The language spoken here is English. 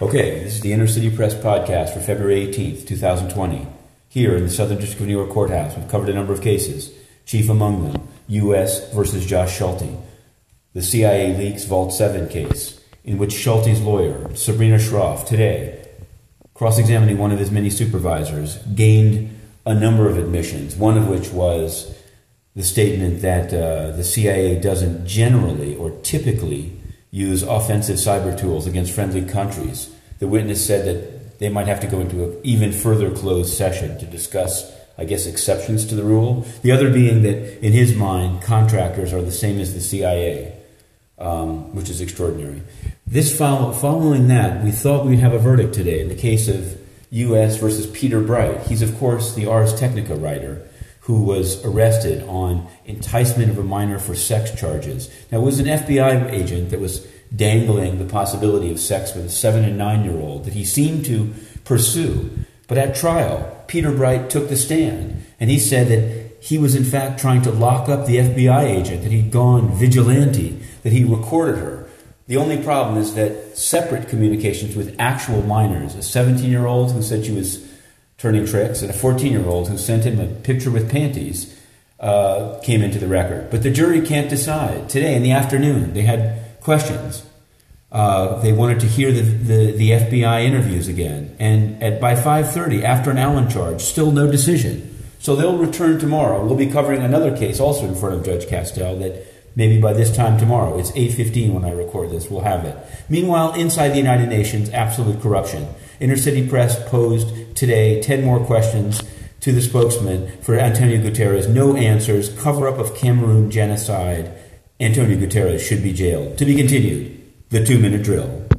Okay, this is the Inner City Press podcast for February 18th, 2020. Here in the Southern District of New York Courthouse, we've covered a number of cases, chief among them, U.S. versus Josh Schulte, the CIA leaks Vault 7 case, in which Schulte's lawyer, Sabrina Shroff, today, cross examining one of his many supervisors, gained a number of admissions, one of which was the statement that uh, the CIA doesn't generally or typically use offensive cyber tools against friendly countries. The witness said that they might have to go into an even further closed session to discuss, I guess, exceptions to the rule. The other being that, in his mind, contractors are the same as the CIA, um, which is extraordinary. This follow, following that, we thought we'd have a verdict today in the case of U.S. versus Peter Bright. He's, of course, the Ars Technica writer who was arrested on enticement of a minor for sex charges. Now, it was an FBI agent that was dangling the possibility of sex with a seven and nine year old that he seemed to pursue. But at trial, Peter Bright took the stand and he said that he was in fact trying to lock up the FBI agent, that he'd gone vigilante, that he recorded her. The only problem is that separate communications with actual minors, a 17 year old who said she was turning tricks, and a 14 year old who sent him a picture with panties uh, came into the record. But the jury can't decide. Today in the afternoon, they had questions. Uh, they wanted to hear the, the, the, FBI interviews again. And at, by 5.30, after an Allen charge, still no decision. So they'll return tomorrow. We'll be covering another case also in front of Judge Castel that maybe by this time tomorrow, it's 8.15 when I record this, we'll have it. Meanwhile, inside the United Nations, absolute corruption. Inner City Press posed today 10 more questions to the spokesman for Antonio Guterres. No answers. Cover up of Cameroon genocide. Antonio Guterres should be jailed. To be continued. The two minute drill.